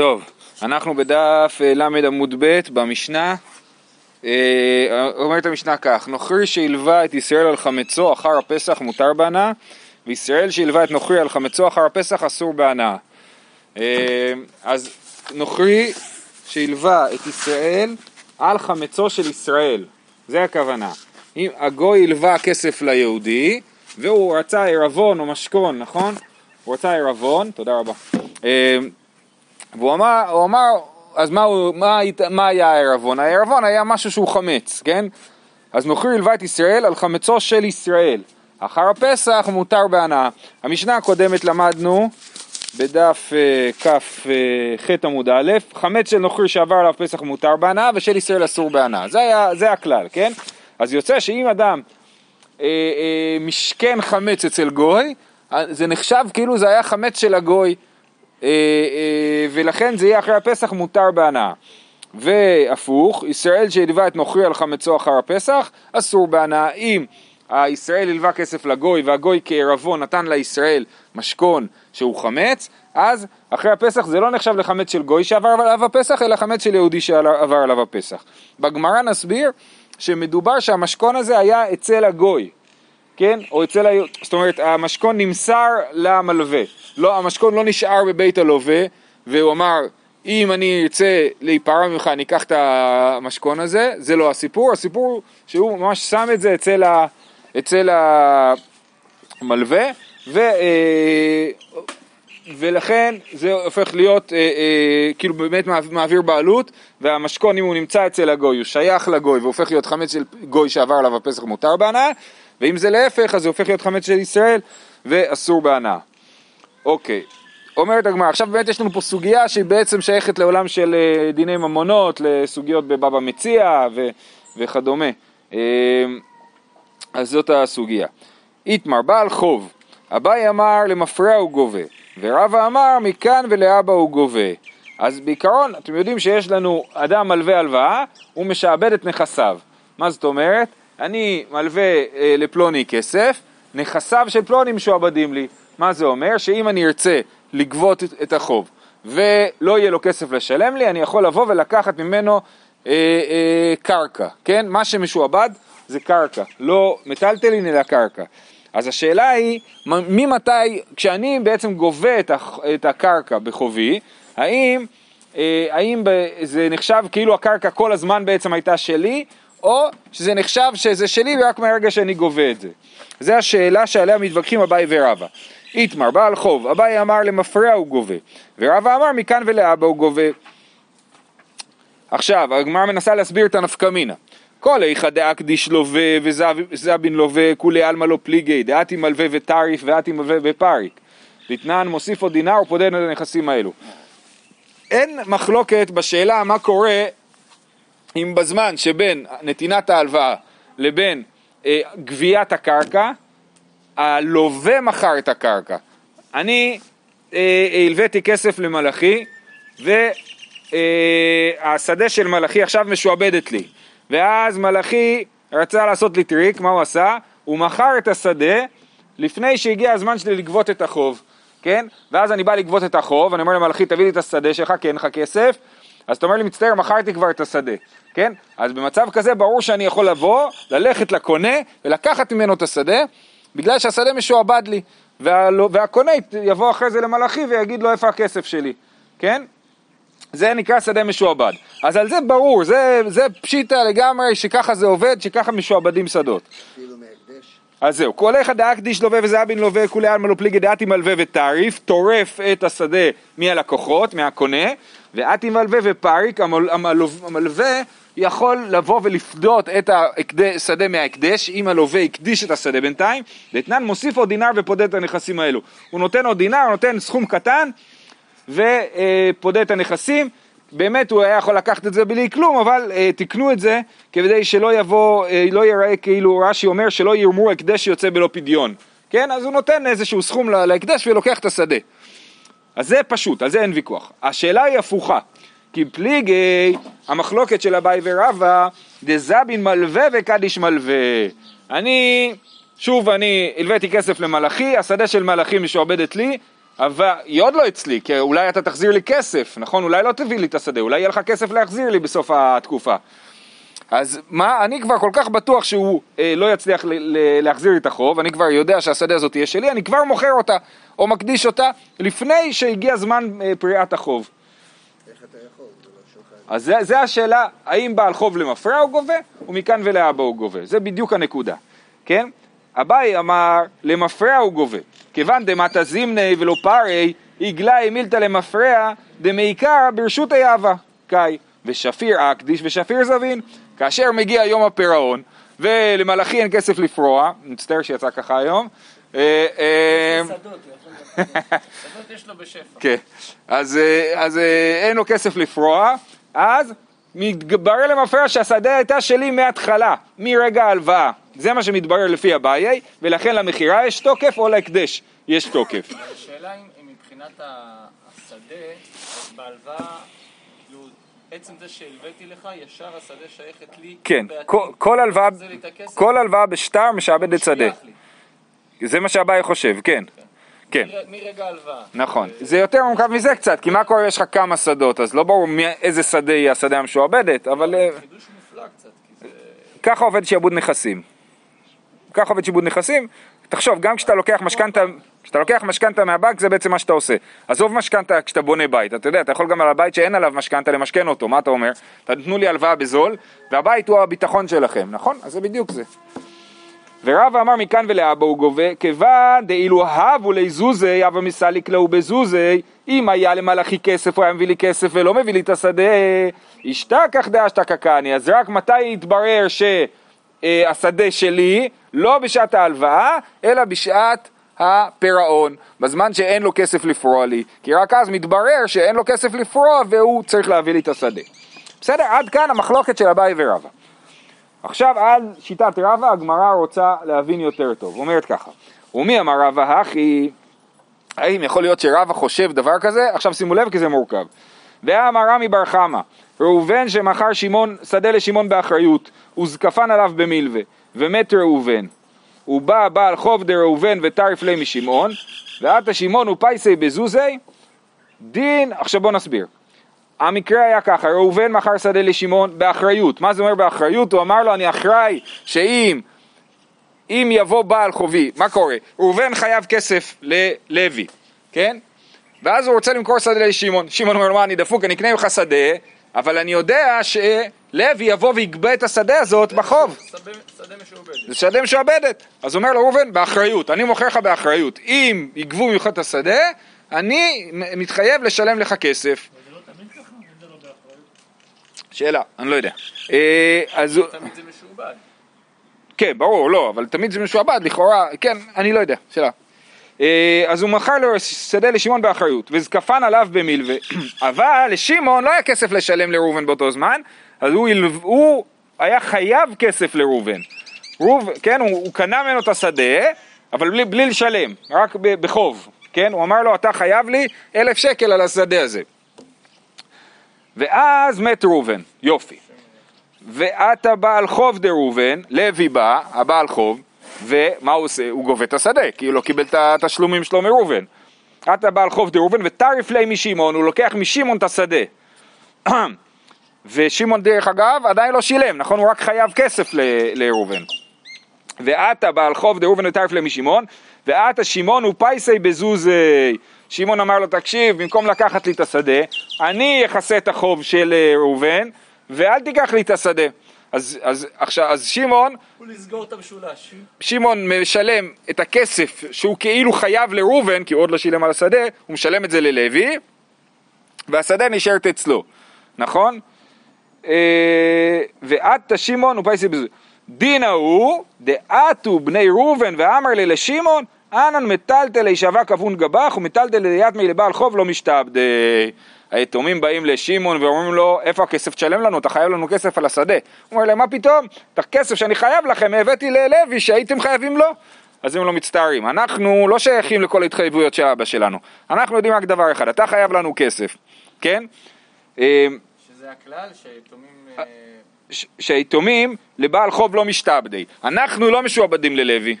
טוב, אנחנו בדף אה, ל' עמוד ב' במשנה, אה, אומרת המשנה כך, נוכרי שהלווה את ישראל על חמצו אחר הפסח מותר בהנאה, וישראל שהלווה את נוכרי על חמצו אחר הפסח אסור בהנאה. אה, אז נוכרי שהלווה את ישראל על חמצו של ישראל, זה הכוונה. אם הגוי הלווה כסף ליהודי והוא רצה עירבון או משכון, נכון? הוא רצה עירבון, תודה רבה. והוא אמר, הוא אמר אז מה, הוא, מה, מה היה הערבון? הערבון היה משהו שהוא חמץ, כן? אז נוכרי הלווה את ישראל על חמצו של ישראל. אחר הפסח מותר בהנאה. המשנה הקודמת למדנו בדף אה, כ"ח עמוד א', חמץ של נוכרי שעבר עליו פסח מותר בהנאה ושל ישראל אסור בהנאה. זה, היה, זה הכלל, כן? אז יוצא שאם אדם אה, אה, משכן חמץ אצל גוי, אה, זה נחשב כאילו זה היה חמץ של הגוי. אה, אה, ולכן זה יהיה אחרי הפסח מותר בהנאה. והפוך, ישראל שהלווה את נוכרי על חמצו אחר הפסח, אסור בהנאה. אם הישראל הלווה כסף לגוי והגוי כערבון נתן לישראל משכון שהוא חמץ, אז אחרי הפסח זה לא נחשב לחמץ של גוי שעבר עליו הפסח, אלא חמץ של יהודי שעבר עליו הפסח. בגמרא נסביר שמדובר שהמשכון הזה היה אצל הגוי, כן? או אצל ה... זאת אומרת, המשכון נמסר למלווה. לא, המשכון לא נשאר בבית הלווה, והוא אמר, אם אני ארצה להיפרע ממך, אני אקח את המשכון הזה, זה לא הסיפור, הסיפור שהוא ממש שם את זה אצל, ה... אצל המלווה, ו... אה, ולכן זה הופך להיות אה, אה, כאילו באמת מעביר בעלות והמשכון אם הוא נמצא אצל הגוי הוא שייך לגוי והופך להיות חמץ של גוי שעבר עליו הפסח מותר בהנאה ואם זה להפך אז זה הופך להיות חמץ של ישראל ואסור בהנאה. אוקיי, אומרת הגמרא, עכשיו באמת יש לנו פה סוגיה שהיא בעצם שייכת לעולם של אה, דיני ממונות, לסוגיות בבבא מציע ו- וכדומה. אה, אז זאת הסוגיה. איתמר, בעל חוב, אביי אמר למפרע הוא גובה, ורבא אמר מכאן ולאבא הוא גובה. אז בעיקרון, אתם יודעים שיש לנו אדם מלווה הלוואה, הוא משעבד את נכסיו. מה זאת אומרת? אני מלווה אה, לפלוני כסף, נכסיו של פלוני משועבדים לי. מה זה אומר? שאם אני ארצה לגבות את החוב ולא יהיה לו כסף לשלם לי, אני יכול לבוא ולקחת ממנו אה, אה, קרקע, כן? מה שמשועבד זה קרקע, לא מטלטלין אלא קרקע. אז השאלה היא, ממתי, כשאני בעצם גובה את הקרקע בחובי, האם, אה, האם זה נחשב כאילו הקרקע כל הזמן בעצם הייתה שלי, או שזה נחשב שזה שלי רק מהרגע שאני גובה את זה. זו השאלה שעליה מתווכחים אביי ורבא. איתמר, בעל חוב, אביי אמר למפרע הוא גובה, ורבא אמר מכאן ולאבא הוא גובה. עכשיו, הגמרא מנסה להסביר את הנפקא מינה. כל איכא דאקדיש לווה וזבין לווה, כולי עלמא לא פליגי, דעתי מלווה וטריף ועתי מלווה ופריק. לתנן מוסיף עוד דינר ופודן את הנכסים האלו. אין מחלוקת בשאלה מה קורה אם בזמן שבין נתינת ההלוואה לבין אה, גביית הקרקע, הלווה מכר את הקרקע. אני אה, הלוויתי כסף למלאכי והשדה אה, של מלאכי עכשיו משועבדת לי ואז מלאכי רצה לעשות לי טריק, מה הוא עשה? הוא מכר את השדה לפני שהגיע הזמן שלי לגבות את החוב, כן? ואז אני בא לגבות את החוב, אני אומר למלאכי תביא לי את השדה שלך כי אין לך כסף אז אתה אומר לי מצטער מכרתי כבר את השדה, כן? אז במצב כזה ברור שאני יכול לבוא, ללכת לקונה ולקחת ממנו את השדה בגלל שהשדה משועבד לי, וה, והקונה יבוא אחרי זה למלאכי ויגיד לו איפה הכסף שלי, כן? זה נקרא שדה משועבד. אז על זה ברור, זה, זה פשיטה לגמרי שככה זה עובד, שככה משועבדים שדות. אז זהו, כל אחד דאקדיש לווה וזהבין לווה, כולי עלמא לא פליגי דעתי מלווה וטריף, טורף את השדה מהלקוחות, מהקונה, ואתי מלווה ופריק, המלווה יכול לבוא ולפדות את השדה מההקדש, אם הלווה הקדיש את השדה בינתיים, ואתנן מוסיף עוד דינר ופודה את הנכסים האלו. הוא נותן עוד דינר, נותן סכום קטן ופודה את הנכסים. באמת הוא היה יכול לקחת את זה בלי כלום, אבל אה, תיקנו את זה כדי שלא יבוא, אה, לא ייראה כאילו רש"י אומר שלא ירמו הקדש שיוצא בלא פדיון. כן? אז הוא נותן איזשהו סכום להקדש ולוקח את השדה. אז זה פשוט, על זה אין ויכוח. השאלה היא הפוכה. כי פליגי, המחלוקת של אביי ורבא, דזבין מלווה וקדיש מלווה. אני, שוב אני הלוויתי כסף למלאכי, השדה של מלאכי משועבדת לי, אבל היא עוד לא אצלי, כי אולי אתה תחזיר לי כסף, נכון? אולי לא תביא לי את השדה, אולי יהיה לך כסף להחזיר לי בסוף התקופה. אז מה, אני כבר כל כך בטוח שהוא אה, לא יצליח ל- ל- להחזיר לי את החוב, אני כבר יודע שהשדה הזאת תהיה שלי, אני כבר מוכר אותה, או מקדיש אותה, לפני שהגיע זמן אה, פריעת החוב. איך אתה יכול? אז זה, זה השאלה, האם בעל חוב למפרע הוא גובה, ומכאן ולהבא הוא גובה. זה בדיוק הנקודה, כן? אביי אמר, למפרע הוא גובה. כיוון דמטה זימני ולא פרי, עגלה מילתא למפרע, דמעיקר ברשות היאבה, קאי. ושפיר אקדיש ושפיר זבין. כאשר מגיע יום הפירעון, ולמלאכי אין כסף לפרוע, מצטער שיצא ככה היום, אה, אה, שדות, יש לו בשפע. כן, אז, אז אה, אין לו כסף לפרוע, אז מתברר למפרע שהשדה הייתה שלי מההתחלה, מרגע ההלוואה. זה מה שמתברר לפי אביי, ולכן למכירה יש תוקף או להקדש יש תוקף. השאלה אם מבחינת השדה, בהלוואה, כאילו, עצם זה שהלוויתי לך, ישר השדה שייכת לי. כן. כל, הלוואה, בשטר משעבדת שדה. זה מה שאביי חושב, כן. כן. מר- מרגע ההלוואה. נכון. זה יותר מורכב מזה קצת, כי מה קורה יש לך כמה שדות, אז לא ברור איזה שדה יהיה השדה המשועבדת, אבל אה, חידוש מופלא קצת. ככה עובד שעבוד נכסים. ככה עובד שעבוד נכסים. תחשוב, גם כשאתה לוקח משכנתה, כשאתה לוקח משכנתה מהבנק זה בעצם מה שאתה עושה. עזוב משכנתה כשאתה בונה בית, אתה יודע, אתה יכול גם על הבית שאין עליו משכנתה למשכן אותו, מה אתה אומר? תתנו לי הלוואה בזול, והבית הוא הביטחון שלכם, נכון? אז זה בדיוק זה. ורב אמר מכאן ולהבא הוא גובה, כיוון דאילו הבו ליזוזי, הווה מסליק להו בזוזי, אם היה למלאכי כסף הוא היה מביא לי כסף ולא מביא לי את השדה, השתכח דאשתקא קני, אז רק מתי יתברר שהשדה שלי, לא בשעת ההלוואה, אלא בשעת הפירעון, בזמן שאין לו כסף לפרוע לי, כי רק אז מתברר שאין לו כסף לפרוע והוא צריך להביא לי את השדה. בסדר? עד כאן המחלוקת של אביי ורבא. עכשיו על שיטת רבא הגמרא רוצה להבין יותר טוב, אומרת ככה, ומי אמר רבא הכי, האם יכול להיות שרבא חושב דבר כזה? עכשיו שימו לב כי זה מורכב. ואמר רמי בר חמא, ראובן שמכר שמעון, שדה לשמעון באחריות, וזקפן עליו במלווה, ומת ראובן. ובא בעל חוב דראובן וטרף ליה משמעון, ועתה שמעון ופייסי בזוזי, דין, עכשיו בוא נסביר. המקרה היה ככה, ראובן מכר שדה לשמעון באחריות. מה זה אומר באחריות? הוא אמר לו, אני אחראי שאם אם יבוא בעל חובי, מה קורה? ראובן חייב כסף ללוי, כן? ואז הוא רוצה למכור שדה לשמעון. שמעון אומר לו, מה, אני דפוק, אני אקנה ממך שדה, אבל אני יודע שלוי יבוא ויגבה את השדה הזאת בחוב. שדה- שדה משועבדת. זה שדה משועבדת. אז הוא אומר לו, ראובן, באחריות, אני מוכר לך באחריות. אם יגבו ממך את השדה, אני מתחייב לשלם לך כסף. שאלה, אני לא יודע. אה, אז. תמיד זה משועבד. כן, ברור, לא, אבל תמיד זה משועבד, לכאורה, כן, אני לא יודע, שאלה. אה, אז הוא מכר לו שדה לשמעון באחריות, וזקפן עליו במלווה, אבל לשמעון לא היה כסף לשלם לראובן באותו זמן, אז הוא, הוא היה חייב כסף לראובן. רוב, כן, הוא, הוא קנה ממנו את השדה, אבל בלי, בלי לשלם, רק בחוב, כן, הוא אמר לו, אתה חייב לי אלף שקל על השדה הזה. ואז מת ראובן, יופי. ועתה בעל חוב דראובן, לוי בא, הבעל חוב, ומה הוא עושה? הוא גובה את השדה, כי הוא לא קיבל את התשלומים שלו מראובן. עתה בעל חוב דראובן וטריף ליה משמעון, הוא לוקח משמעון את השדה. ושמעון דרך אגב עדיין לא שילם, נכון? הוא רק חייב כסף לראובן. ועתה בעל חוב דראובן וטריף ליה משמעון, ועתה שמעון ופייסי בזוזי. שמעון אמר לו, תקשיב, במקום לקחת לי את השדה, אני אכסה את החוב של אה, ראובן, ואל תיקח לי את השדה. אז, אז, עכשיו, אז שמעון, הוא לסגור את המשולש. שמעון משלם את הכסף שהוא כאילו חייב לראובן, כי הוא עוד לא שילם על השדה, הוא משלם את זה ללוי, והשדה נשארת אצלו, נכון? אה, ועתה שמעון ופייסי בזו. דין ההוא, דעתו בני ראובן ואמר לי לשמעון, אנן מטלטל להישבע כבון גבך ומטלטל ליתמי לבעל חוב לא משתעבדי. היתומים באים לשמעון ואומרים לו, איפה הכסף תשלם לנו? אתה חייב לנו כסף על השדה. הוא אומר להם, מה פתאום? את הכסף שאני חייב לכם הבאתי ללוי שהייתם חייבים לו. אז הם לא מצטערים. אנחנו לא שייכים לכל ההתחייבויות של אבא שלנו. אנחנו יודעים רק דבר אחד, אתה חייב לנו כסף, כן? אה, שזה הכלל שהיתומים... שהיתומים לבעל חוב לא משתעבדי. אנחנו לא משועבדים ללוי.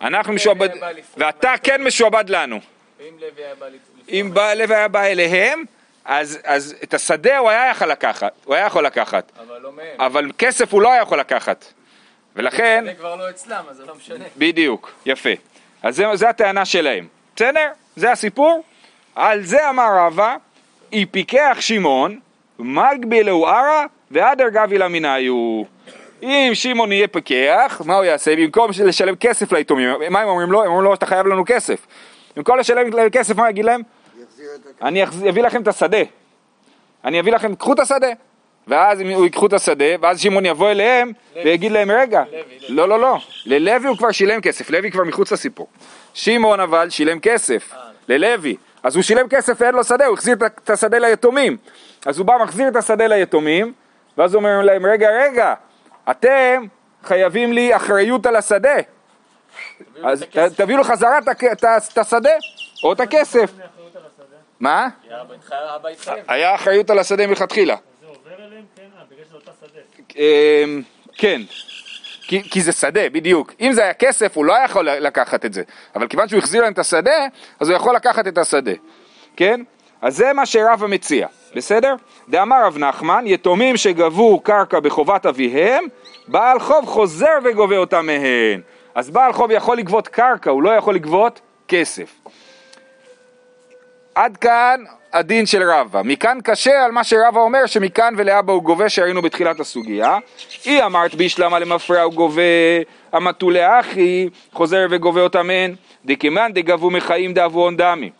אנחנו משועבד... היה בא לפרוע ואתה כן משועבד לנו. אם לוי היה בא אליהם, אז, אז את השדה הוא היה יכול לקחת, הוא היה יכול לקחת, אבל לא מהם. אבל כסף הוא לא היה יכול לקחת. ולכן, זה כבר לא אצלם, אז זה לא משנה. בדיוק, יפה. אז זה, זה הטענה שלהם. בסדר? זה הסיפור. על זה אמר רבא, אי פיקח שמעון, מגבי לאו ערא, ואדר גבי למינאיו. אם שמעון יהיה פיקח, מה הוא יעשה? במקום לשלם כסף ליתומים, מה הם אומרים לו? הם אומרים לו, אתה חייב לנו כסף. במקום לשלם להם כסף, מה הוא יגיד להם? אני אביא לכם את השדה. אני אביא לכם, קחו את השדה. ואז הם ייקחו את השדה, ואז שמעון יבוא אליהם. ויגיד להם, רגע. לא, לא, לא, ללוי הוא כבר שילם כסף, לוי כבר מחוץ לסיפור. שמעון אבל שילם כסף, אה. ללוי. אז הוא שילם כסף ואין לו שדה, הוא החזיר את השדה ליתומים. אז הוא בא, מחזיר את השדה ליתומים, ואז הוא אומר להם, רגע, רגע, אתם חייבים לי אחריות על השדה. תביאו אז. תביאו לו חזרה את השדה, או את הכסף. מה? היה אחריות על השדה מלכתחילה. זה עובר אליהם, כן, אה, בגלל שזה אותה שדה. אמ, כן, כי, כי זה שדה, בדיוק. אם זה היה כסף, הוא לא היה יכול לקחת את זה. אבל כיוון שהוא החזיר להם את השדה, אז הוא יכול לקחת את השדה. כן? אז זה מה שרבא מציע, בסדר? דאמר רב נחמן, יתומים שגבו קרקע בחובת אביהם, בעל חוב חוזר וגובה אותה מהן. אז בעל חוב יכול לגבות קרקע, הוא לא יכול לגבות כסף. עד כאן הדין של רבא. מכאן קשה על מה שרבא אומר שמכאן ולאבא הוא גובה שראינו בתחילת הסוגיה. היא אמרת בישלמה למפרע הוא גובה אמתו לאחי חוזר וגובה אותה מהן דכמאן דגבו מחיים דאבון דמי.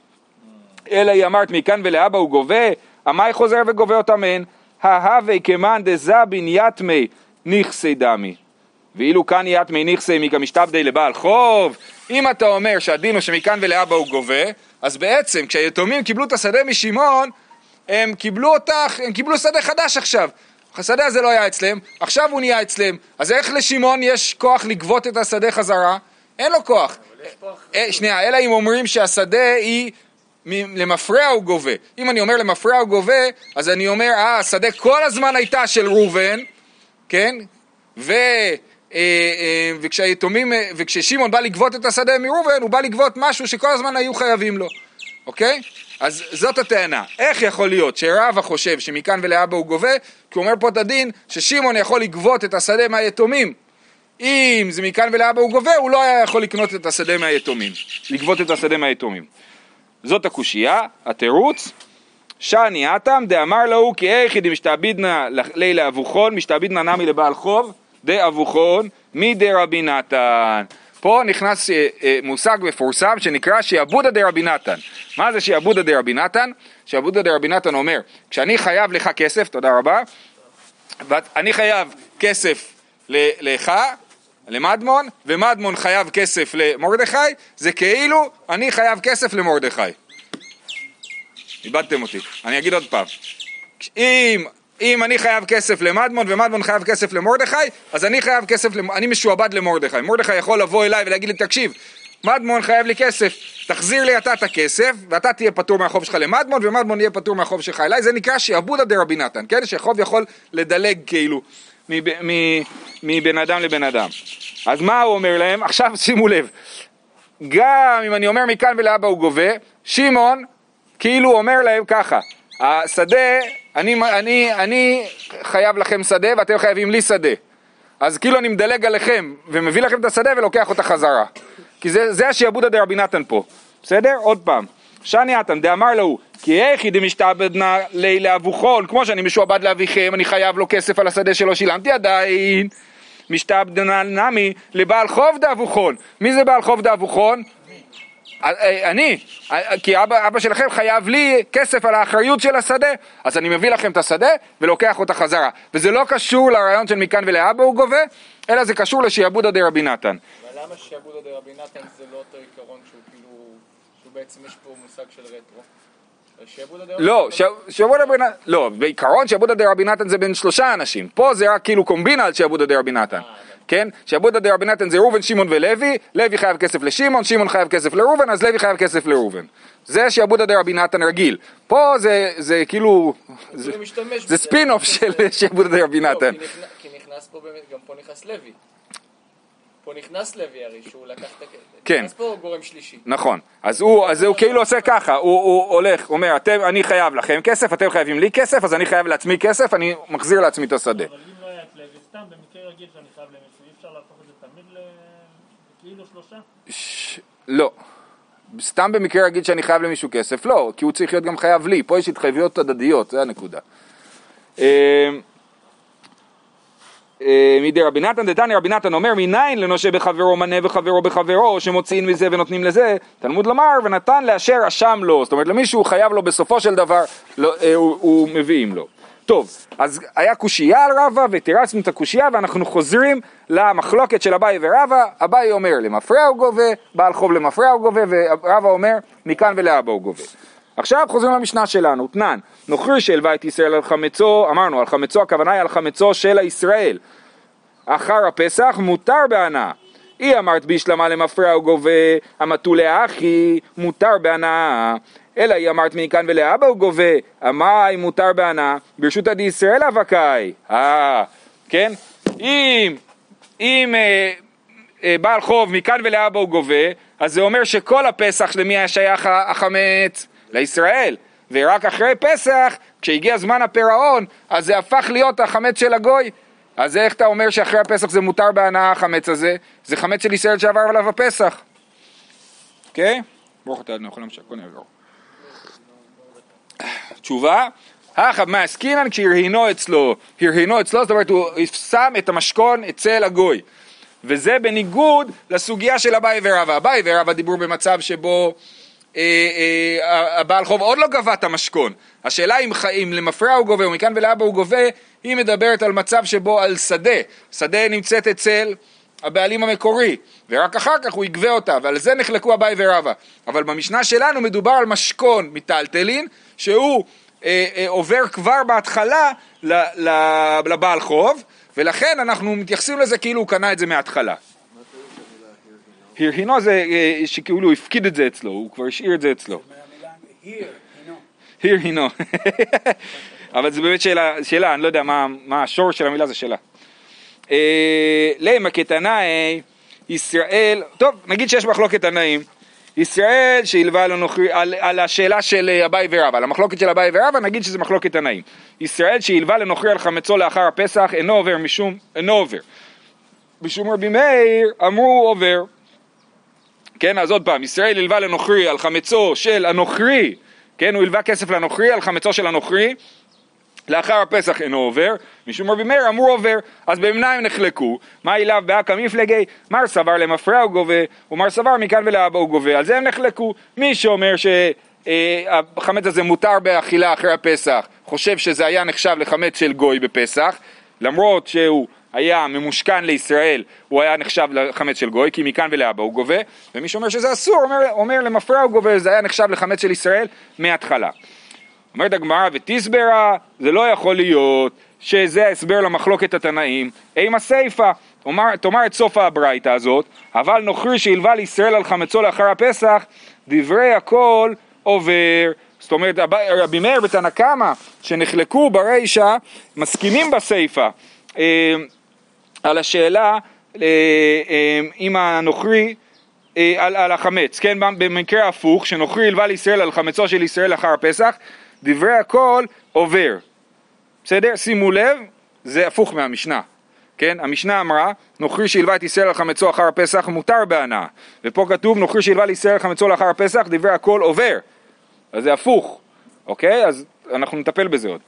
אלא היא אמרת מכאן ולאבא הוא גובה עמי חוזר וגובה אותה מהן ההווה כמאן דזבין יתמי נכסי דמי. ואילו כאן יתמי נכסי מכא משתבדי לבעל חוב, אם אתה אומר שהדין הוא שמכאן ולאבא הוא גובה, אז בעצם כשהיתומים קיבלו את השדה משמעון, הם קיבלו אותך, הם קיבלו שדה חדש עכשיו. השדה הזה לא היה אצלם, עכשיו הוא נהיה אצלם, אז איך לשמעון יש כוח לגבות את השדה חזרה? אין לו כוח. אה, שנייה, אלא אם אומרים שהשדה היא למפרע הוא גובה. אם אני אומר למפרע הוא גובה, אז אני אומר, אה, השדה כל הזמן הייתה של ראובן, כן? ו... אה, אה, וכשהיתומים, אה, וכששמעון בא לגבות את השדה מראובן, הוא בא לגבות משהו שכל הזמן היו חייבים לו, אוקיי? אז זאת הטענה. איך יכול להיות שרבא חושב שמכאן ולאבא הוא גובה? כי הוא אומר פה את הדין ששמעון יכול לגבות את השדה מהיתומים. אם זה מכאן ולאבא הוא גובה, הוא לא היה יכול לקנות את השדה מהיתומים, לגבות את השדה מהיתומים. זאת הקושייה, התירוץ. שאני עתם דאמר להו כי איכי דמשתעבידנא לילה אבוכון, משתעבידנא נמי לבעל חוב, דאבוכון, מדרבי נתן. פה נכנס אה, אה, מושג מפורסם שנקרא שיעבודא דרבי נתן. מה זה שיעבודא דרבי נתן? שיעבודא דרבי נתן אומר, כשאני חייב לך כסף, תודה רבה, ואני חייב כסף לך, למדמון, ומדמון חייב כסף למרדכי, זה כאילו אני חייב כסף למרדכי. איבדתם אותי. אני אגיד עוד פעם. אם, אם אני חייב כסף למדמון ומדמון חייב כסף למרדכי, אז אני חייב כסף. אני משועבד למרדכי. מרדכי יכול לבוא אליי ולהגיד לי, תקשיב, מדמון חייב לי כסף, תחזיר לי אתה את הכסף, ואתה תהיה פטור מהחוב שלך למדמון, ומדמון יהיה פטור מהחוב שלך אליי. זה נקרא שעבודא דרבי נתן, כן? שחוב יכול לדלג כאילו. מבן אדם לבן אדם. אז מה הוא אומר להם? עכשיו שימו לב, גם אם אני אומר מכאן ולאבא הוא גובה, שמעון כאילו אומר להם ככה, השדה, אני, אני, אני חייב לכם שדה ואתם חייבים לי שדה. אז כאילו אני מדלג עליכם ומביא לכם את השדה ולוקח אותה חזרה. כי זה, זה השיעבודא דרבי נתן פה. בסדר? עוד פעם. שאני עתן דאמר לו, כי איכי דמשתעבדנא לילה אבוכון, כמו שאני משועבד לאביכם, אני חייב לו כסף על השדה שלא שילמתי עדיין. משתעבדנא נמי לבעל חוב דאבוכון. מי זה בעל חוב דאבוכון? אה, אני, אה, כי אבא, אבא שלכם חייב לי כסף על האחריות של השדה, אז אני מביא לכם את השדה ולוקח אותה חזרה. וזה לא קשור לרעיון של מכאן ולאבא הוא גובה, אלא זה קשור לשעבודא דרבי נתן. אבל למה שעבודא דרבי נתן זה לא אותו עיקרון בעצם יש פה מושג של רטרו? לא, נתן- ש- שעבודא דרבי נתן, לא, בעיקרון שעבודא דרבי נתן זה בין שלושה אנשים. פה זה רק כאילו קומבינה על שעבודא דרבי נתן. כן? שעבודא דרבי נתן זה ראובן, שמעון ולוי, לוי חייב כסף לשמעון, שמעון חייב כסף לראובן, אז לוי חייב כסף לראובן. זה שעבודא דרבי נתן רגיל. פה זה, כאילו, זה. ספין אוף של שעבודא דרבי לא, נתן. כי נכנס פה באמת, גם פה נכנס לוי. פה נכנס לוי הרי שהוא לקח את הכסף. כן. נכנס פה גורם שלישי. נכון, אז הוא, אז הוא כאילו עושה ככה, הוא, הוא הולך, אומר, אתם, אני חייב לכם כסף, אתם חייבים לי כסף, אז אני חייב לעצמי כסף, אני מחזיר לעצמי את השדה. אבל אם לא היה את לוי, סתם במקרה רגיל שאני חייב למישהו, אי אפשר להפוך את זה תמיד ל... כאילו שלושה? ש... לא. סתם במקרה להגיד שאני חייב למישהו כסף, לא, כי הוא צריך להיות גם חייב לי, פה יש התחייבויות הדדיות, זה הנקודה. אה, מדי רבי נתן דתניא רבי נתן אומר מניין לנושה בחברו מנה וחברו בחברו שמוציאים מזה ונותנים לזה? תלמוד לומר ונתן לאשר אשם לו. זאת אומרת למישהו חייב לו בסופו של דבר לא, אה, הוא, הוא מביאים לו. טוב אז היה קושייה על רבא ותירצנו את הקושייה ואנחנו חוזרים למחלוקת של אביי ורבא. אביי אומר למפרע הוא גובה בעל חוב למפרע הוא גובה ורבא אומר מכאן ולאבא הוא גובה עכשיו חוזרים למשנה שלנו, תנן, נוכרי שהלווה את ישראל על חמצו, אמרנו על חמצו, הכוונה היא על חמצו של הישראל. אחר הפסח מותר בהנאה. היא אמרת בישלמה למפרע הוא גובה, המטו לאחי, מותר בהנאה. אלא היא אמרת מכאן ולאבא הוא גובה, המאי מותר בהנאה, ברשות עדי ישראל אבקאי. אה, כן? אם, אם אה, אה, בעל חוב מכאן ולאבא הוא גובה, אז זה אומר שכל הפסח למי היה שייך החמץ? לישראל. ורק אחרי פסח, כשהגיע זמן הפירעון, אז זה הפך להיות החמץ של הגוי. אז איך אתה אומר שאחרי הפסח זה מותר בהנאה החמץ הזה? זה חמץ של ישראל שעבר עליו הפסח. אוקיי? ברוך אתה אדוני, יכול להמשיך, הכל יעבור. תשובה, הכא מעסקינן כשהרהינו אצלו, הרהינו אצלו, זאת אומרת הוא שם את המשכון אצל הגוי. וזה בניגוד לסוגיה של אביי ורבא. אביי ורבא דיברו במצב שבו הבעל חוב עוד לא גבה את המשכון. השאלה אם, אם למפרע הוא גובה ומכאן ולאבא הוא גובה, היא מדברת על מצב שבו על שדה. שדה נמצאת אצל הבעלים המקורי, ורק אחר כך הוא יגבה אותה, ועל זה נחלקו אביי ורבא. אבל במשנה שלנו מדובר על משכון מיטלטלין, שהוא אה, אה, עובר כבר בהתחלה לבעל חוב, ולכן אנחנו מתייחסים לזה כאילו הוא קנה את זה מההתחלה. הרהינו זה אה, שכאילו הוא הפקיד את זה אצלו, הוא כבר השאיר את זה אצלו. הרהינו. אבל זו באמת שאלה, שאלה, אני לא יודע מה, מה השור של המילה זה שאלה. אה, למה כתנאי ישראל, טוב נגיד שיש מחלוקת תנאים, ישראל שהלווה לו נוכרי, על, על השאלה של אה, אביי ורבא, על המחלוקת של אביי ורבא נגיד שזה מחלוקת תנאים. ישראל שהלווה לנוכרי על חמצו לאחר הפסח אינו עובר משום, אינו עובר. משום רבי מאיר אמרו עובר. כן, אז עוד פעם, ישראל הלווה לנוכרי על חמצו של הנוכרי, כן, הוא הלווה כסף לנוכרי על חמצו של הנוכרי, לאחר הפסח אינו עובר, משום רבי מאיר אמרו עובר, אז במניים נחלקו, מה אליו באקא מפלגי, מר סבר למפרע הוא גובה, ומר סבר מכאן ולאבא הוא גובה, על זה הם נחלקו, מי שאומר שהחמץ הזה מותר באכילה אחרי הפסח, חושב שזה היה נחשב לחמץ של גוי בפסח, למרות שהוא היה ממושכן לישראל, הוא היה נחשב לחמץ של גוי, כי מכאן ולאבא הוא גובה, ומי שאומר שזה אסור, אומר, אומר למפרע הוא גובה, זה היה נחשב לחמץ של ישראל מההתחלה. אומרת הגמרא ותסברה, זה לא יכול להיות שזה ההסבר למחלוקת התנאים, אימה סיפה, תאמר את סוף הברייתא הזאת, אבל נוכרי שהלווה לישראל על חמצו לאחר הפסח, דברי הכל עובר. זאת אומרת, רבי מאיר ותנא קמא, שנחלקו ברישא, מסכימים בסיפה אה, על השאלה אה, אה, אם הנוכרי אה, על, על החמץ, כן, במקרה הפוך, שנוכרי הלווה לישראל על חמצו של ישראל לאחר הפסח, דברי הכל עובר. בסדר? שימו לב, זה הפוך מהמשנה. כן? המשנה אמרה, נוכרי שהלווה את ישראל על חמצו אחר הפסח מותר בהנאה. ופה כתוב, נוכרי שהלווה לישראל על חמצו לאחר הפסח, דברי הכל עובר. אז זה הפוך, אוקיי? אז אנחנו נטפל בזה עוד.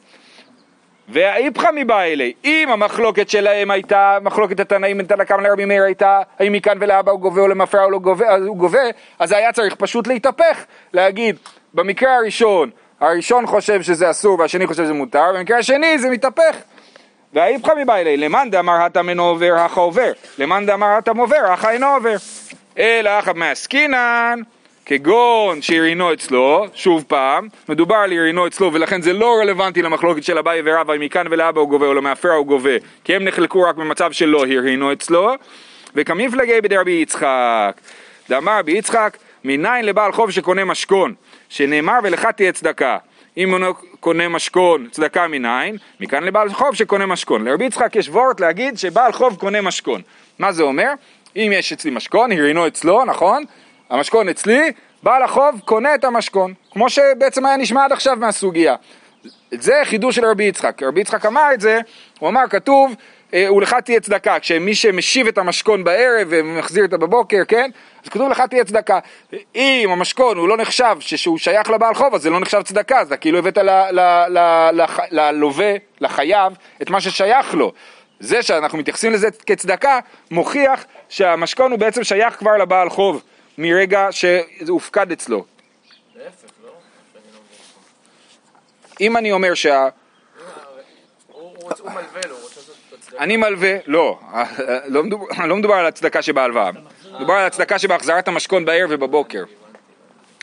והאיפכא מבעילי, אם המחלוקת שלהם הייתה, מחלוקת התנאים בין תנא קמא לרבי מאיר הייתה, האם מכאן ולאבא הוא גובה או למפרע הוא לא גובה, הוא גובה, אז היה צריך פשוט להתהפך, להגיד, במקרה הראשון, הראשון חושב שזה אסור והשני חושב שזה מותר, במקרה השני זה מתהפך. והאיפכא מבעילי, למאן דאמר הטם אינו עובר, הכא עובר, למאן דאמר הטם עובר, הכא אינו עובר. אלא הכא מעסקינן, כגון שהרינו אצלו, שוב פעם, מדובר על הרינו אצלו ולכן זה לא רלוונטי למחלוקת של אביי ורבא אם מכאן ולאבא הוא גובה או למאפרה הוא גובה כי הם נחלקו רק במצב שלא הרינו אצלו. וכמפלגי בדרבי יצחק דאמר רבי יצחק מניין לבעל חוב שקונה משכון שנאמר ולך תהיה צדקה. אם הוא קונה משכון צדקה מניין? מכאן לבעל חוב שקונה משכון. לרבי יצחק יש וורט להגיד שבעל חוב קונה משכון. מה זה אומר? אם יש אצלי משכון, הרינו אצלו, נכון? המשכון אצלי, בעל החוב קונה את המשכון, כמו שבעצם היה נשמע עד עכשיו מהסוגיה. זה חידוש של רבי יצחק, רבי יצחק אמר את זה, הוא אמר כתוב אה, ולך תהיה צדקה, כשמי שמשיב את המשכון בערב ומחזיר אותה בבוקר, כן? אז כתוב לך תהיה צדקה. אם המשכון הוא לא נחשב שהוא שייך לבעל חוב, אז זה לא נחשב צדקה, אז אתה כאילו הבאת ללווה, לחייב, את מה ששייך לו. זה שאנחנו מתייחסים לזה כצדקה, מוכיח שהמשכון הוא בעצם שייך כבר לבעל חוב, מרגע שזה הופקד אצלו. להפך, לא? אם אני אומר שה... אני מלווה, לא, לא מדובר, לא מדובר על הצדקה שבהלוואה, מדובר על הצדקה שבהחזרת המשכון בערב ובבוקר,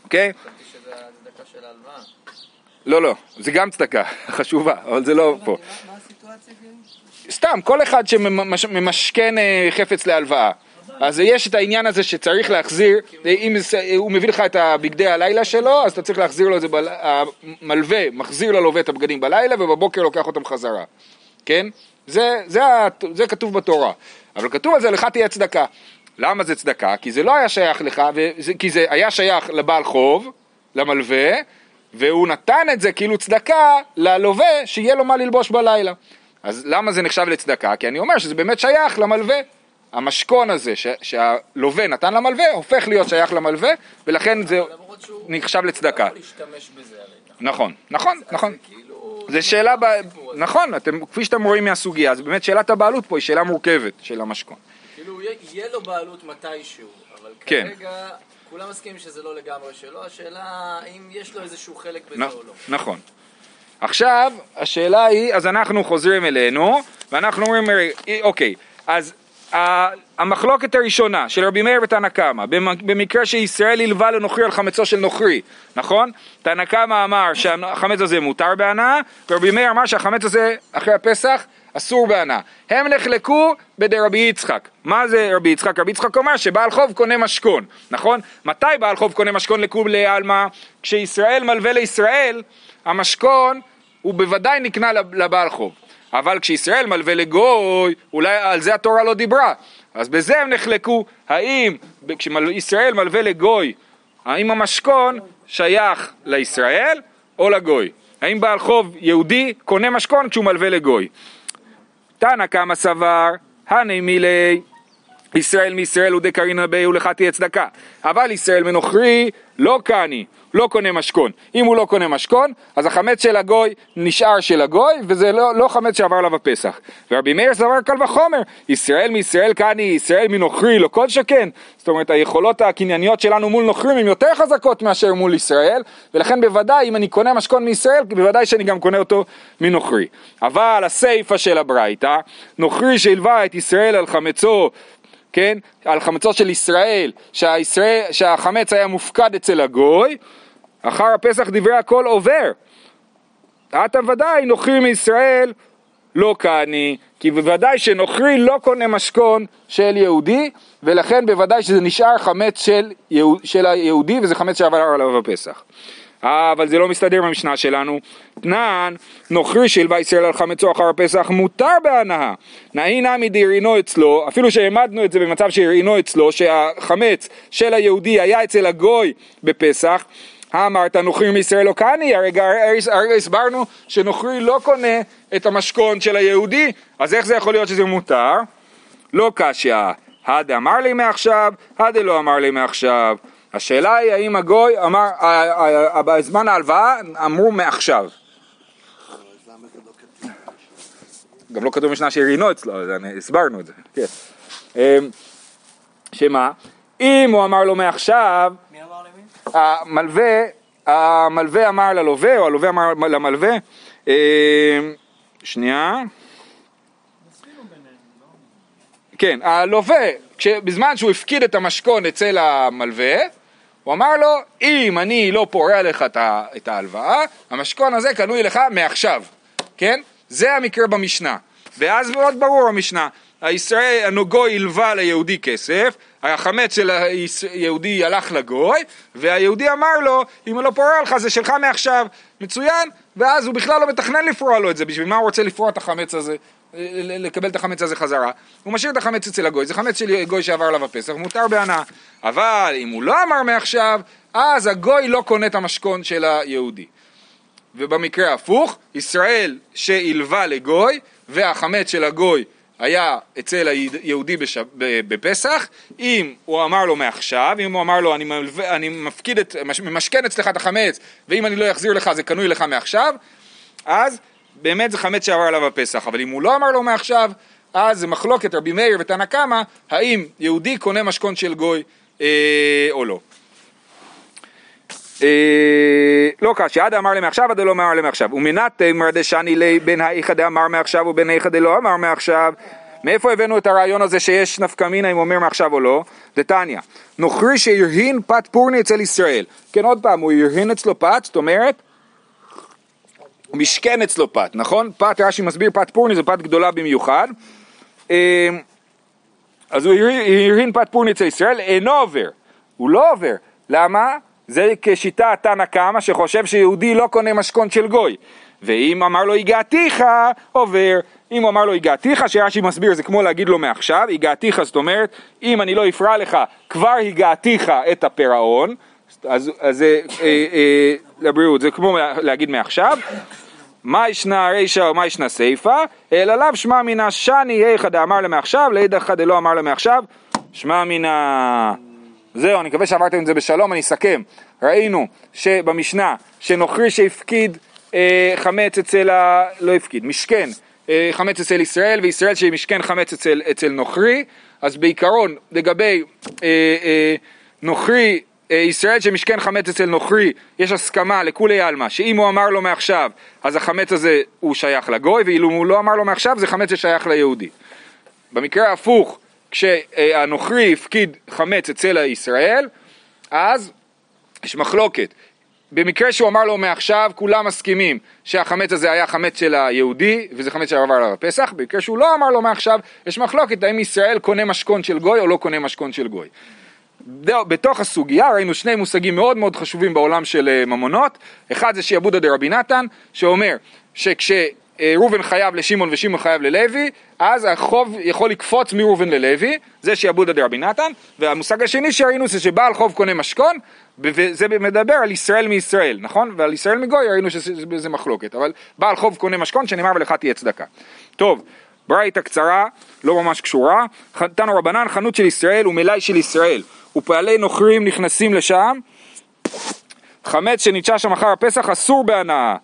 אוקיי? לא, לא, זה גם צדקה, חשובה, אבל זה לא פה. כאילו? סתם, כל אחד שממשכן אה, חפץ להלוואה. אז יש את העניין הזה שצריך להחזיר, אם הוא מביא לך את הבגדי הלילה שלו, אז אתה צריך להחזיר לו את זה, בל- המלווה מחזיר ללווה את הבגדים בלילה ובבוקר לוקח אותם חזרה, כן? זה, זה, זה כתוב בתורה, אבל כתוב על זה לך תהיה צדקה. למה זה צדקה? כי זה לא היה שייך לך, וזה, כי זה היה שייך לבעל חוב, למלווה, והוא נתן את זה כאילו צדקה ללווה, שיהיה לו מה ללבוש בלילה. אז למה זה נחשב לצדקה? כי אני אומר שזה באמת שייך למלווה. המשכון הזה ש, שהלווה נתן למלווה, הופך להיות שייך למלווה, ולכן זה נחשב לצדקה. נכון, נכון, נכון. זה כאילו... זה שאלה, ב... נכון, אתם, כפי שאתם רואים מהסוגיה, אז באמת שאלת הבעלות פה היא שאלה מורכבת של המשכון. כאילו יהיה- לו בעלות מתישהו, אבל כן. כרגע כולם מסכימים שזה לא לגמרי שלו, השאלה אם יש לו איזשהו חלק בזה או לא. נכון. עכשיו, השאלה היא, אז אנחנו חוזרים אלינו, ואנחנו אומרים, אוקיי, אז המחלוקת הראשונה של רבי מאיר ותנא קמא, במ- במקרה שישראל הלווה לנוכרי על חמצו של נוכרי, נכון? תנא קמא אמר שהחמץ הזה מותר בהנאה, ורבי מאיר אמר שהחמץ הזה אחרי הפסח אסור בהנאה. הם נחלקו בדרבי יצחק. מה זה רבי יצחק? רבי יצחק אומר שבעל חוב קונה משכון, נכון? מתי בעל חוב קונה משכון לכולי עלמא? כשישראל מלווה לישראל, המשכון הוא בוודאי נקנה לב- לבעל חוב. אבל כשישראל מלווה לגוי, אולי על זה התורה לא דיברה. אז בזה הם נחלקו, האם כשישראל מלווה לגוי, האם המשכון שייך לישראל או לגוי? האם בעל חוב יהודי קונה משכון כשהוא מלווה לגוי? תנא קמא סבר, הני מילי, ישראל מישראל הוא דקרינא בי ולך תהיה צדקה. אבל ישראל מנוכרי לא קני, לא קונה משכון. אם הוא לא קונה משכון, אז החמץ של הגוי נשאר של הגוי, וזה לא, לא חמץ שעבר עליו הפסח. ורבי מאיר סבר קל וחומר, ישראל מישראל קני, ישראל מנוכרי לא כל שכן. זאת אומרת, היכולות הקנייניות שלנו מול נוכרים הן יותר חזקות מאשר מול ישראל, ולכן בוודאי, אם אני קונה משכון מישראל, בוודאי שאני גם קונה אותו מנוכרי. אבל הסיפא של הברייתא, נוכרי שהלווה את ישראל על חמצו כן, על חמצו של ישראל, שהישראל, שהחמץ היה מופקד אצל הגוי, אחר הפסח דברי הכל עובר. אתם ודאי נוכרי מישראל לא קני, כי בוודאי שנוכרי לא קונה משכון של יהודי, ולכן בוודאי שזה נשאר חמץ של, יהוד, של היהודי, וזה חמץ שעבר עליו הפסח. אה, אבל זה לא מסתדר עם המשנה שלנו. תנן, נוכרי שהלווה ישראל על חמצו אחר הפסח מותר בהנאה. נאי נמי דהרינו אצלו, אפילו שהעמדנו את זה במצב שהרעינו אצלו, שהחמץ של היהודי היה אצל הגוי בפסח, אמרת נוכרי מישראל לא קני, הרגע הרי הסברנו שנוכרי לא קונה את המשכון של היהודי, אז איך זה יכול להיות שזה מותר? לא קשיא, הדה אמר לי מעכשיו, הדה לא אמר לי מעכשיו. השאלה היא האם הגוי אמר, בזמן ההלוואה אמרו מעכשיו. גם לא כתוב במשנה שהרינו אצלו, אז הסברנו את זה, כן. אמ, שמה? אם הוא אמר לו מעכשיו, מי אמר למי? המלווה, המלווה אמר ללווה, או הלווה אמר למלווה, אמ, שנייה? כן, הלווה, בזמן שהוא הפקיד את המשכון אצל המלווה, הוא אמר לו, אם אני לא פורע לך את ההלוואה, המשכון הזה קנוי לך מעכשיו, כן? זה המקרה במשנה. ואז מאוד ברור המשנה, הישראל, הנוגוי הלווה ליהודי כסף, החמץ של היהודי הלך לגוי, והיהודי אמר לו, אם הוא לא פורע לך זה שלך מעכשיו, מצוין, ואז הוא בכלל לא מתכנן לפרוע לו את זה, בשביל מה הוא רוצה לפרוע את החמץ הזה? לקבל את החמץ הזה חזרה, הוא משאיר את החמץ אצל הגוי, זה חמץ של גוי שעבר עליו הפסח, מותר בהנאה. אבל אם הוא לא אמר מעכשיו, אז הגוי לא קונה את המשכון של היהודי. ובמקרה ההפוך, ישראל שהלווה לגוי, והחמץ של הגוי היה אצל היהודי בש... בפסח, אם הוא אמר לו מעכשיו, אם הוא אמר לו אני, מלווה, אני מפקיד את, מש- ממשכן אצלך את החמץ, ואם אני לא אחזיר לך זה קנוי לך מעכשיו, אז באמת זה חמץ שעבר עליו הפסח, אבל אם הוא לא אמר לו מעכשיו, אז זה מחלוקת רבי מאיר ותנא קמא, האם יהודי קונה משכון של גוי אה, או לא. אה, לא קשי, עד אמר לי מעכשיו, עד לא אמר לי מעכשיו. ומנת אמר דשני לי בין האיכא דאמר מעכשיו ובין האיכא דלא אמר מעכשיו. מאיפה הבאנו את הרעיון הזה שיש נפקא מינה אם אומר מעכשיו או לא? דתניא, נוכרי שהרהין פת פורני אצל ישראל. כן, עוד פעם, הוא הרהין אצלו פת, זאת אומרת, משכן אצלו פת, נכון? פת, רש"י מסביר, פת פורני זה פת גדולה במיוחד. אה, אז הוא הרהין פת פורני אצל ישראל, אינו עובר. הוא לא עובר. למה? זה כשיטת תנא קמא שחושב שיהודי לא קונה משכון של גוי. ואם אמר לו הגעתיך, עובר. אם הוא אמר לו הגעתיך, שרש"י מסביר, זה כמו להגיד לו מעכשיו, הגעתיך זאת אומרת, אם אני לא אפרע לך, כבר הגעתיך את הפירעון, אז זה אה, אה, לבריאות, זה כמו להגיד מעכשיו. מה ישנה רישא ומה ישנה סיפא, אלא לאו שמע מינא שני היכא דאמר למעכשיו, לידך דלא אמר למעכשיו, שמע מינא... זהו, אני מקווה שעברתם את זה בשלום, אני אסכם. ראינו שבמשנה, שנוכרי שהפקיד אה, חמץ אצל ה... לא הפקיד, משכן אה, חמץ אצל ישראל, וישראל שמשכן חמץ אצל, אצל נוכרי, אז בעיקרון, לגבי אה, אה, נוכרי, ישראל שמשכן חמץ אצל נוכרי, יש הסכמה לכולי עלמא, שאם הוא אמר לו מעכשיו, אז החמץ הזה הוא שייך לגוי, ואילו הוא לא אמר לו מעכשיו, זה חמץ ששייך ליהודי. במקרה ההפוך, כשהנוכרי הפקיד חמץ אצל הישראל, אז יש מחלוקת. במקרה שהוא אמר לו מעכשיו, כולם מסכימים שהחמץ הזה היה חמץ של היהודי, וזה חמץ שעבר עליו הפסח, במקרה שהוא לא אמר לו מעכשיו, יש מחלוקת האם ישראל קונה משכון של גוי או לא קונה משכון של גוי. בתוך הסוגיה ראינו שני מושגים מאוד מאוד חשובים בעולם של אה, ממונות, אחד זה שיעבודא דרבי נתן, שאומר שכש... ראובן חייב לשמעון ושמעון חייב ללוי, אז החוב יכול לקפוץ מראובן ללוי, זה שיעבודא דרבי נתן, והמושג השני שראינו זה שבעל חוב קונה משכון, וזה מדבר על ישראל מישראל, נכון? ועל ישראל מגוי ראינו שזה מחלוקת, אבל בעל חוב קונה משכון שנאמר ולך תהיה צדקה. טוב, ברייתא קצרה, לא ממש קשורה, תנו רבנן חנות של ישראל ומלאי של ישראל, ופעלי נוכרים נכנסים לשם, חמץ שנדשה שם אחר הפסח אסור בהנאה.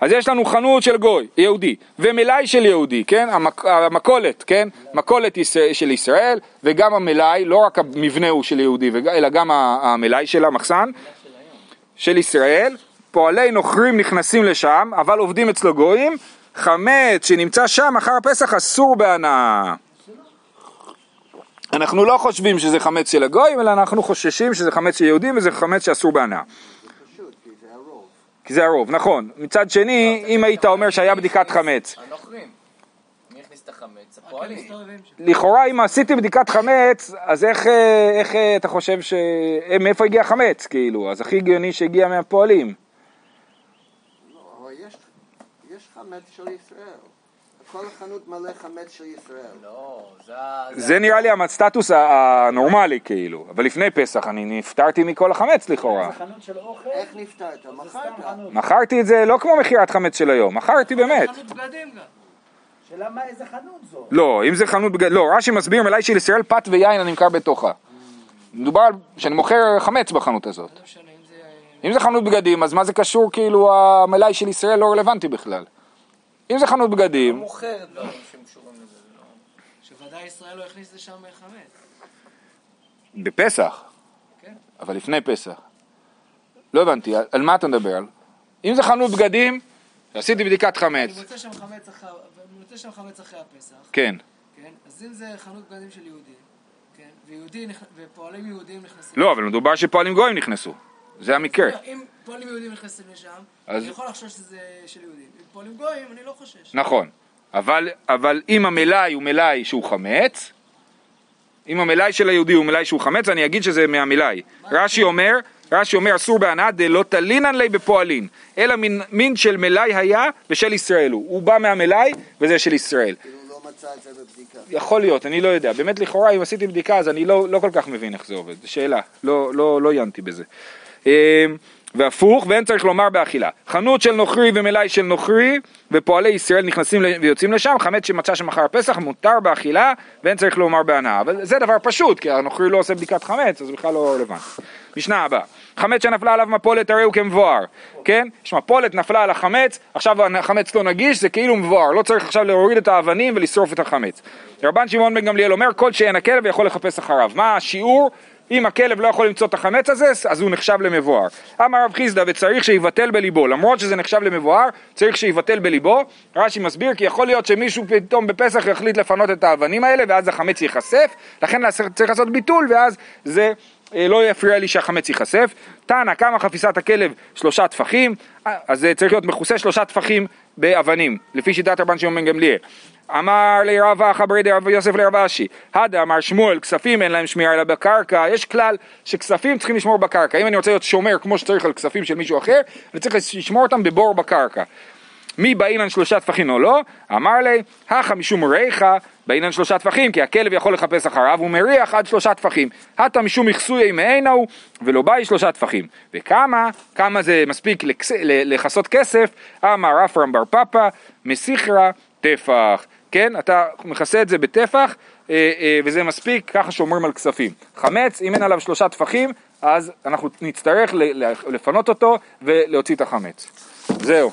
אז יש לנו חנות של גוי, יהודי, ומלאי של יהודי, כן? המק, המכולת, כן? מכולת ישראל, של ישראל, וגם המלאי, לא רק המבנה הוא של יהודי, אלא גם המלאי של המחסן, של ישראל. פועלי נוכרים נכנסים לשם, אבל עובדים אצלו גויים, חמץ שנמצא שם אחר הפסח אסור בהנאה. אנחנו לא חושבים שזה חמץ של הגויים, אלא אנחנו חוששים שזה חמץ של יהודים וזה חמץ שאסור בהנאה. כי זה הרוב. כי זה הרוב, נכון. מצד שני, אם היית אומר שהיה בדיקת חמץ, הנוכרים. מי הכניס את החמץ? הפועלים. מסתובבים שם. לכאורה אם עשיתי בדיקת חמץ, אז איך, אה, איך אה, אתה חושב ש... אה, מאיפה הגיע חמץ, כאילו? אז הכי הגיוני שהגיע מהפועלים. לא, אבל יש, יש חמץ של ישראל. כל החנות מלא חמץ של ישראל. לא, זה נראה לי הסטטוס הנורמלי, כאילו. אבל לפני פסח אני נפטרתי מכל החמץ לכאורה. זה חנות של אוכל, איך נפטרת? מכרת. מכרתי את זה לא כמו מכירת חמץ של היום, מכרתי באמת. חנות בגדים גם. שאלה מה איזה חנות זו? לא, אם זה חנות בגד... לא, רש"י מסביר מלאי של ישראל פת ויין הנמכר בתוכה. מדובר על שאני מוכר חמץ בחנות הזאת. לא. אם זה חנות בגדים, אז מה זה קשור, כאילו, המלאי של ישראל לא רלוונטי בכלל. אם זה חנות בגדים, מוכר דברים שקשורים לזה. זה לא- שוודאי ישראל לא הכניס לשם חמץ. בפסח, כן. אבל לפני פסח. לא הבנתי, על- מה אתה מדבר? אם זה חנות בגדים, עשיתי בדיקת אני חמץ, מוצא שם חמץ אחר, אני מוצא שם חמץ אחרי הפסח, כן. כן? אז אם זה חנות בגדים של יהודים, כן? ויהודי, ופועלים יהודים נכנסים... לא, אבל מדובר שפועלים גויים נכנסו. זה המקרה. לא, אם פועלים יהודים נכנסים לשם, אז- אני יכול לחשוש שזה של יהודים. אם פועלים גויים, אני לא חושש. נכון. אבל, אבל אם המלאי הוא מלאי שהוא חמץ, אם המלאי של היהודי הוא מלאי שהוא חמץ, אני אגיד שזה מהמלאי. רש"י אומר, רש"י אומר אסור בהנאה דלא תלינן לי בפועלין, אלא מין, מין של מלאי היה ושל ישראל הוא. הוא בא מהמלאי וזה של ישראל. כאילו הוא לא מצא את זה בבדיקה. יכול להיות, אני לא יודע. באמת לכאורה אם עשיתי בדיקה אז אני לא, לא כל כך מבין איך זה עובד. זו שאלה, לא, לא, לא עיינתי בזה. והפוך, ואין צריך לומר באכילה. חנות של נוכרי ומלאי של נוכרי ופועלי ישראל נכנסים ויוצאים לשם, חמץ שמצא שם אחר הפסח מותר באכילה ואין צריך לומר בהנאה. אבל זה דבר פשוט, כי הנוכרי לא עושה בדיקת חמץ, אז בכלל לא רלוונטי. משנה הבאה, חמץ שנפלה עליו מפולת הרי הוא כמבואר, כן? יש מפולת נפלה על החמץ, עכשיו החמץ לא נגיש, זה כאילו מבואר, לא צריך עכשיו להוריד את האבנים ולשרוף את החמץ. רבן שמעון בן גמליאל אומר, כל שאין הכלב יכול לחפש אחריו. מה השיעור? אם הכלב לא יכול למצוא את החמץ הזה, אז הוא נחשב למבואר. אמר רב חיסדא וצריך שיבטל בליבו, למרות שזה נחשב למבואר, צריך שיבטל בליבו. רש"י מסביר כי יכול להיות שמישהו פתאום בפסח יחליט לפנות את האבנים האלה ואז החמץ ייחשף, לכן צריך לעשות ביטול ואז זה אה, לא יפריע לי שהחמץ ייחשף. תנא, כמה חפיסת הכלב? שלושה טפחים, אה, אז צריך להיות מכוסה שלושה טפחים באבנים, לפי שיטת רבן שמעון בן גמליאל. אמר לי רב אחא ברי דרב יוסף לרב אשי, הדה אמר שמואל, כספים אין להם שמירה אלא בקרקע, יש כלל שכספים צריכים לשמור בקרקע, אם אני רוצה להיות שומר כמו שצריך על כספים של מישהו אחר, אני צריך לשמור אותם בבור בקרקע. מי באילן שלושה טפחים או לא? אמר לי, הכא משום ריחה, באילן שלושה טפחים, כי הכלב יכול לחפש אחריו, הוא מריח עד שלושה טפחים. הטה משום מכסוי מעינו, ולא באי שלושה טפחים. וכמה, כמה זה מספיק לכסות כסף, אמר רפרם בר פפא, מסיחרא טפח. כן, אתה מכסה את זה בטפח, אה, אה, וזה מספיק, ככה שומרים על כספים. חמץ, אם אין עליו שלושה טפחים, אז אנחנו נצטרך לפנות אותו ולהוציא את החמץ. זהו.